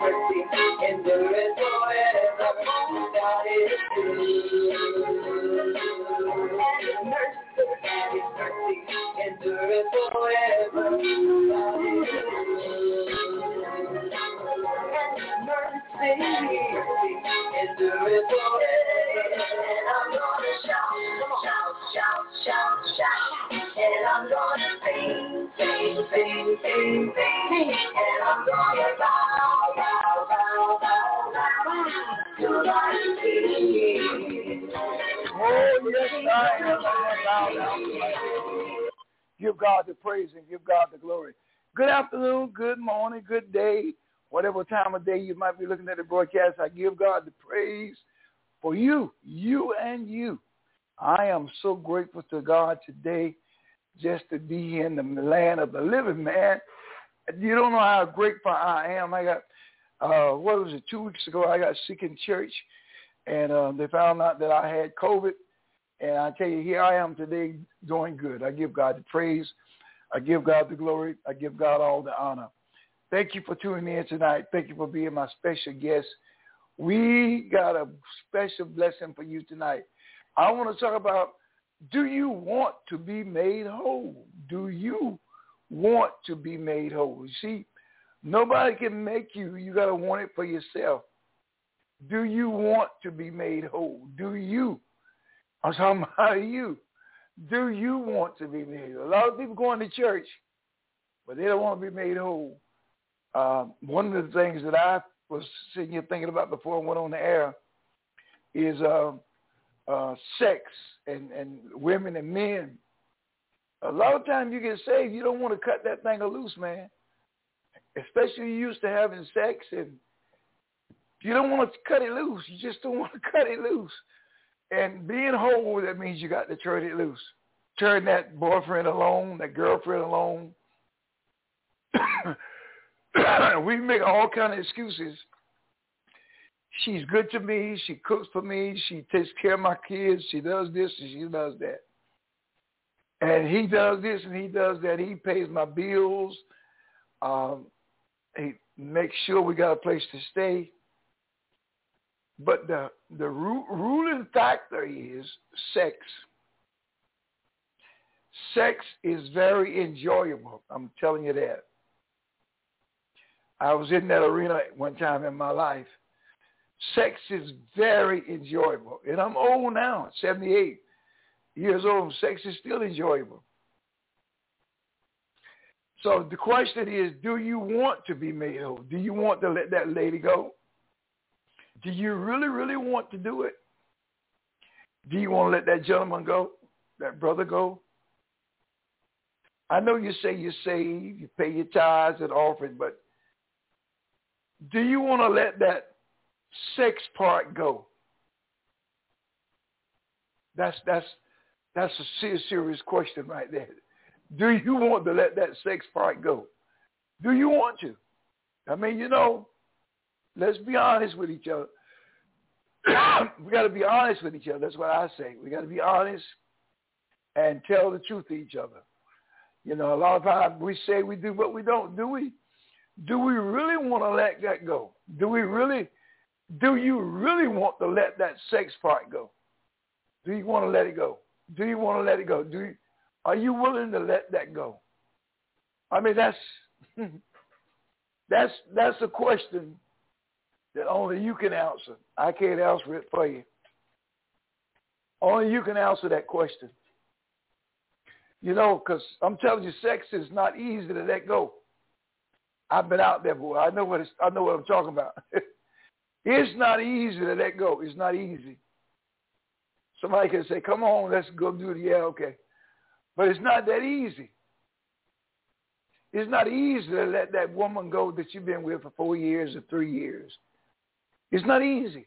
and mercy mercy, forever. Mercy, forever. And I'm gonna shout, shout, shout, shout, shout. And I'm gonna sing, sing, sing, sing, sing. And I'm gonna bow, Oh, my King. Give God the praise and give God the glory. Good afternoon, good morning, good day, whatever time of day you might be looking at the broadcast. I give God the praise for you, you and you. I am so grateful to God today just to be in the land of the living, man. You don't know how grateful I am. I got, uh, what was it, two weeks ago, I got sick in church, and uh, they found out that I had COVID. And I tell you, here I am today doing good. I give God the praise. I give God the glory. I give God all the honor. Thank you for tuning in tonight. Thank you for being my special guest. We got a special blessing for you tonight. I want to talk about do you want to be made whole? Do you want to be made whole? You see, nobody can make you. You got to want it for yourself. Do you want to be made whole? Do you? I'm talking about you. Do you want to be made whole? A lot of people going to church, but they don't want to be made whole. Um, one of the things that I was sitting here thinking about before I went on the air is uh, uh, sex and, and women and men. A lot of times you get saved, you don't want to cut that thing loose, man. Especially used to having sex and you don't want to cut it loose. You just don't want to cut it loose. And being whole, that means you got to turn it loose. Turn that boyfriend alone, that girlfriend alone. we make all kind of excuses. She's good to me. She cooks for me. She takes care of my kids. She does this and she does that. And he does this and he does that. He pays my bills. Um, he makes sure we got a place to stay. But the the ru- ruling factor is sex. Sex is very enjoyable. I'm telling you that. I was in that arena one time in my life. Sex is very enjoyable. And I'm old now, 78 years old. Sex is still enjoyable. So the question is, do you want to be made whole? Do you want to let that lady go? Do you really, really want to do it? Do you want to let that gentleman go, that brother go? I know you say you're saved, you pay your tithes and offering, but do you want to let that sex part go? That's that's that's a serious question right there. Do you want to let that sex part go? Do you want to? I mean, you know, let's be honest with each other. we got to be honest with each other. That's what I say. We got to be honest and tell the truth to each other. You know, a lot of times we say we do, but we don't. Do we? Do we really want to let that go? Do we really? Do you really want to let that sex part go? Do you want to let it go? Do you want to let it go? Do you, are you willing to let that go? I mean, that's that's that's a question that only you can answer. I can't answer it for you. Only you can answer that question. You know, because I'm telling you, sex is not easy to let go. I've been out there, boy. I know what it's, I know what I'm talking about. it's not easy to let go. It's not easy. Somebody can say, "Come on, let's go do it." Yeah, okay, but it's not that easy. It's not easy to let that woman go that you've been with for four years or three years. It's not easy.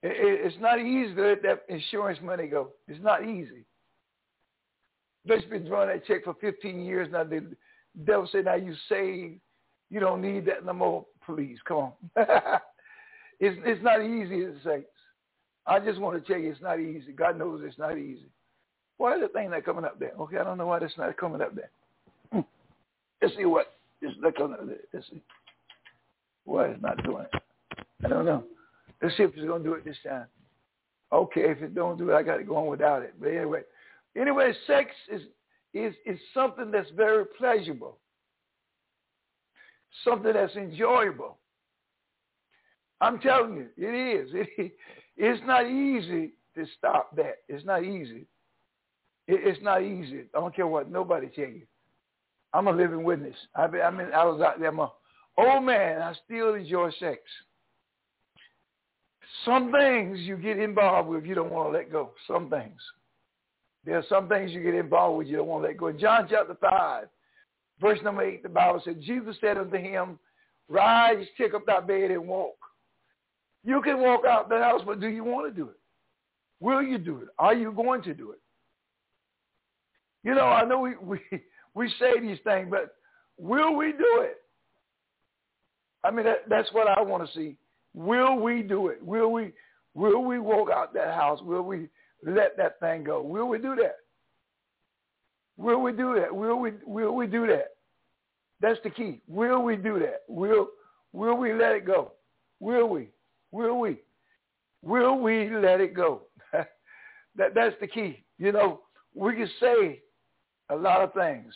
It's not easy to let that insurance money go. It's not easy. They've been drawing that check for 15 years now. The devil said, now you saved. You don't need that no more. Please, come on. it's, it's not easy, saints. I just want to tell you it's not easy. God knows it's not easy. Why is the thing not coming up there? Okay, I don't know why it's not coming up there. Hmm. Let's see what. Just look on there. Let's see. Why it's not doing it. I don't know. Let's see if it's going to do it this time. Okay, if it don't do it, I got to go on without it. But anyway, anyway, sex is is is something that's very pleasurable, something that's enjoyable. I'm telling you, it is. It, it's not easy to stop that. It's not easy. It, it's not easy. I don't care what nobody tell you. I'm a living witness. I, I mean, I was out there. I'm a old man. I still enjoy sex. Some things you get involved with, you don't want to let go. Some things. There are some things you get involved with, you don't want to let go. In John chapter 5, verse number 8, the Bible said, Jesus said unto him, Rise, take up thy bed and walk. You can walk out the house, but do you want to do it? Will you do it? Are you going to do it? You know, I know we, we, we say these things, but will we do it? I mean, that, that's what I want to see. Will we do it? Will we will we walk out that house? Will we let that thing go? Will we do that? Will we do that? Will we will we do that? That's the key. Will we do that? Will will we let it go? Will we? Will we? Will we let it go? that that's the key. You know, we can say a lot of things,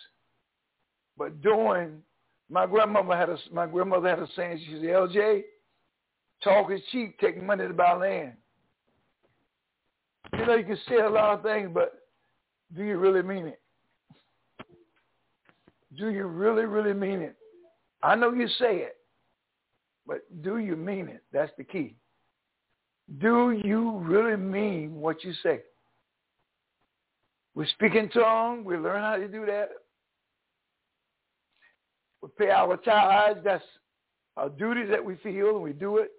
but doing my grandmother had a my grandmother had a saying. She said, "LJ, Talk is cheap. Take money to buy land. You know, you can say a lot of things, but do you really mean it? Do you really, really mean it? I know you say it, but do you mean it? That's the key. Do you really mean what you say? We speak in tongues. We learn how to do that. We pay our tithes. That's our duties that we feel, and we do it.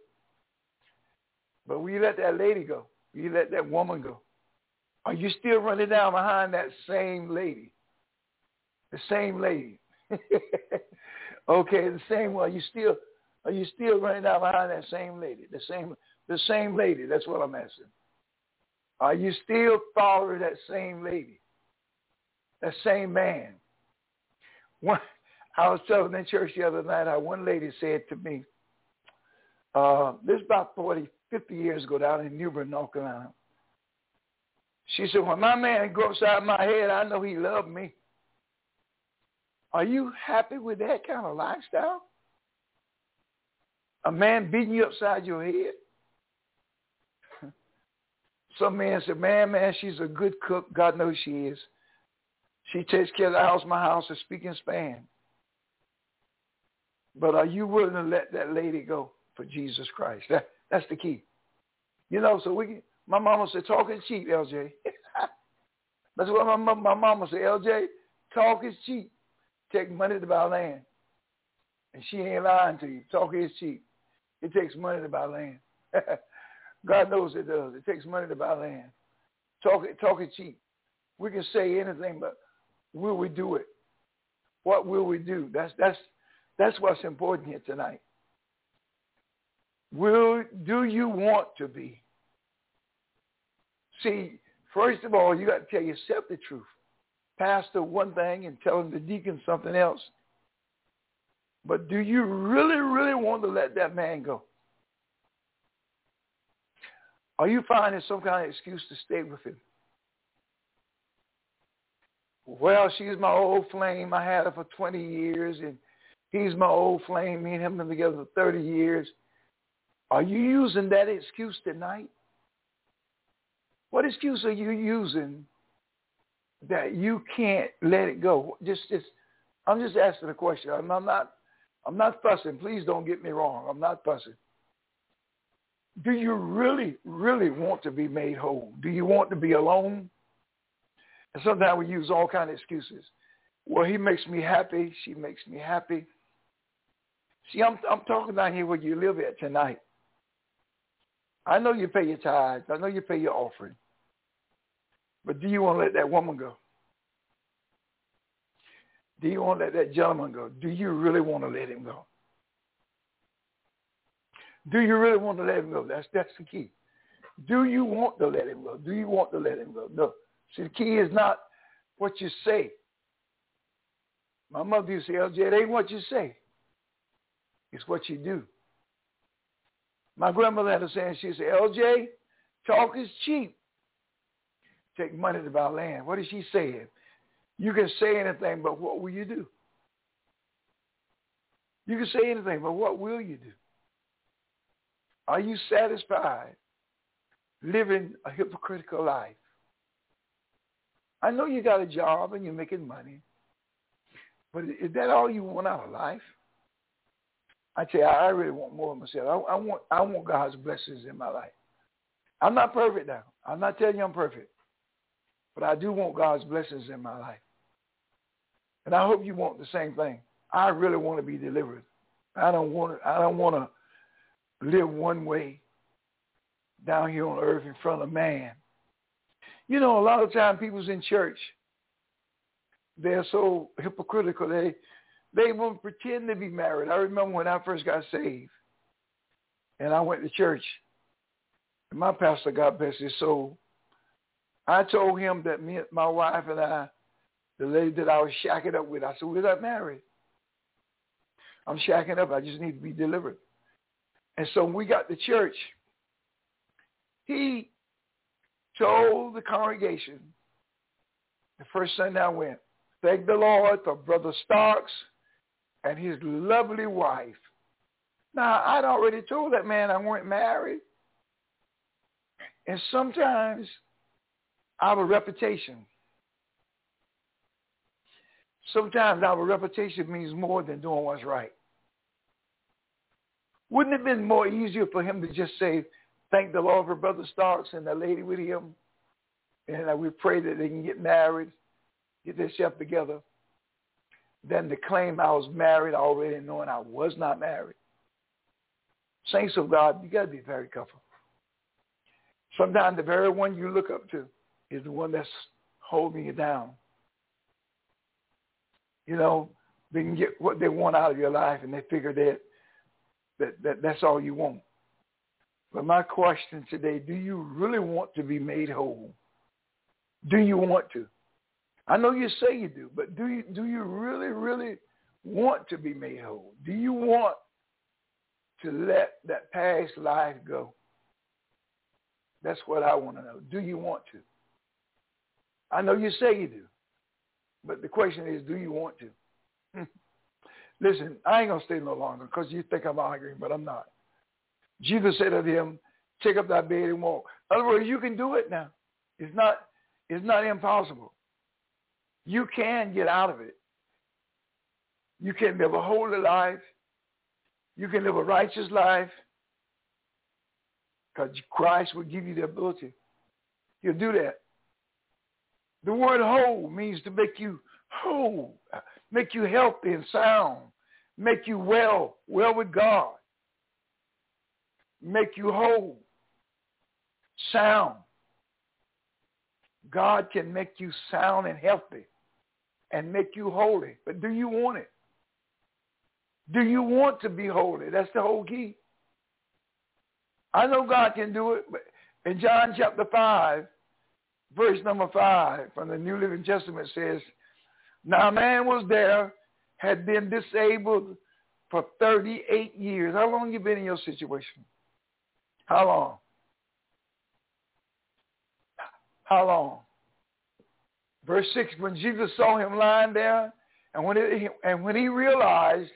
But we let that lady go? We let that woman go? Are you still running down behind that same lady? The same lady. okay, the same one. Are you still are you still running down behind that same lady? The same the same lady. That's what I'm asking. Are you still following that same lady? That same man? One, I was telling in church the other night how one lady said to me, uh, this is about 40, 50 years ago down in New Bern, North Carolina. She said, when my man goes upside my head, I know he loved me. Are you happy with that kind of lifestyle? A man beating you upside your head? Some man said, man, man, she's a good cook. God knows she is. She takes care of the house, my house, and is speaking span. But are you willing to let that lady go for Jesus Christ? That, that's the key. You know, so we can my mama said, talk is cheap, LJ. That's what my, my mama said, LJ, talk is cheap. Take money to buy land. And she ain't lying to you. Talk is cheap. It takes money to buy land. God knows it does. It takes money to buy land. Talk, talk cheap. We can say anything, but will we do it? What will we do? That's, that's, that's what's important here tonight. Will do you want to be? See, first of all, you got to tell yourself the truth. Pastor one thing and telling the deacon something else. But do you really, really want to let that man go? Are you finding some kind of excuse to stay with him? Well, she's my old flame. I had her for 20 years, and he's my old flame. Me and him have been together for 30 years. Are you using that excuse tonight? What excuse are you using that you can't let it go? Just, just, I'm just asking a question. I'm, I'm not, I'm not fussing. Please don't get me wrong. I'm not fussing. Do you really, really want to be made whole? Do you want to be alone? And sometimes we use all kind of excuses. Well, he makes me happy. She makes me happy. See, I'm I'm talking down here where you live at tonight. I know you pay your tithes. I know you pay your offering. But do you want to let that woman go? Do you want to let that gentleman go? Do you really want to let him go? Do you really want to let him go? That's that's the key. Do you want to let him go? Do you want to let him go? No. See, the key is not what you say. My mother used to say, LJ, it ain't what you say. It's what you do. My grandmother had a saying, she said, LJ, talk is cheap. Take money to buy land. What is she saying? You can say anything, but what will you do? You can say anything, but what will you do? Are you satisfied living a hypocritical life? I know you got a job and you're making money, but is that all you want out of life? I tell you, I really want more of myself. I, I want I want God's blessings in my life. I'm not perfect now. I'm not telling you I'm perfect, but I do want God's blessings in my life. And I hope you want the same thing. I really want to be delivered. I don't want I don't want to live one way down here on earth in front of man. You know, a lot of times people's in church, they're so hypocritical. They they won't pretend to be married. I remember when I first got saved, and I went to church. And my pastor, God bless his soul, I told him that me, my wife and I, the lady that I was shacking up with, I said, we're not married. I'm shacking up. I just need to be delivered. And so when we got to church, he told the congregation, the first Sunday I went, thank the Lord for Brother Stocks and his lovely wife. Now, I'd already told that man I weren't married. And sometimes our reputation, sometimes our reputation means more than doing what's right. Wouldn't it have been more easier for him to just say, thank the Lord for Brother Stocks and the lady with him, and we pray that they can get married, get their stuff together, than to claim I was married already knowing I was not married. Saints of God, you got to be very careful. Sometimes the very one you look up to is the one that's holding you down. You know, they can get what they want out of your life and they figure that that, that that's all you want. But my question today, do you really want to be made whole? Do you want to? I know you say you do, but do you do you really, really want to be made whole? Do you want to let that past life go? That's what I want to know. Do you want to? I know you say you do, but the question is, do you want to? Listen, I ain't going to stay no longer because you think I'm arguing, but I'm not. Jesus said to him, take up that bed and walk. In other words, you can do it now. It's not, it's not impossible. You can get out of it. You can live a holy life. You can live a righteous life because Christ will give you the ability. He'll do that. The word whole means to make you whole make you healthy and sound, make you well, well with God, make you whole, sound. God can make you sound and healthy and make you holy. But do you want it? Do you want to be holy? That's the whole key. I know God can do it, but in John chapter 5, verse number 5 from the New Living Testament says, now a man was there, had been disabled for 38 years. How long you been in your situation? How long? How long? Verse 6, when Jesus saw him lying there, and when, it, and when he realized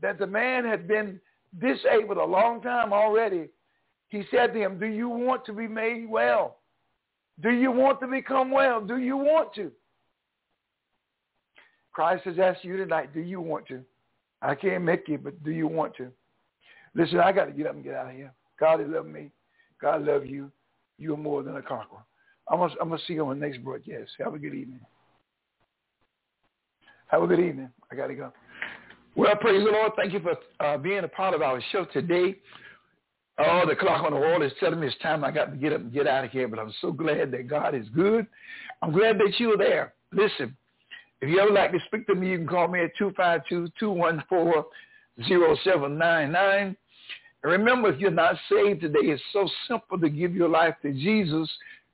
that the man had been disabled a long time already, he said to him, do you want to be made well? Do you want to become well? Do you want to? Christ has asked you tonight, do you want to? I can't make you, but do you want to? Listen, I got to get up and get out of here. God love me. God love you. You are more than a conqueror. I'm going to see you on the next broadcast. Have a good evening. Have a good evening. I got to go. Well, praise the Lord. Thank you for uh, being a part of our show today. Oh, the clock on the wall is telling me it's time I got to get up and get out of here, but I'm so glad that God is good. I'm glad that you're there. Listen, if you ever like to speak to me, you can call me at 252-214-0799. And remember, if you're not saved today, it's so simple to give your life to Jesus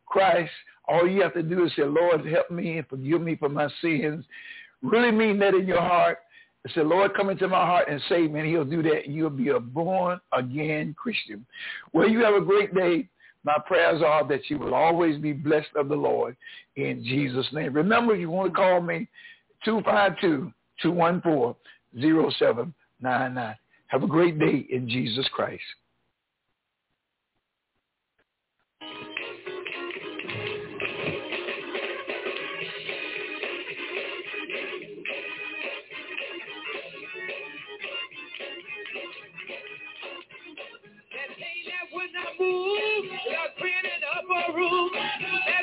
Christ. All you have to do is say, Lord, help me and forgive me for my sins. Really mean that in your heart. And say, Lord, come into my heart and save me. And he'll do that. You'll be a born-again Christian. Well, you have a great day. My prayers are that you will always be blessed of the Lord in Jesus' name. Remember, you want to call me, 252-214-0799. Have a great day in Jesus Christ. That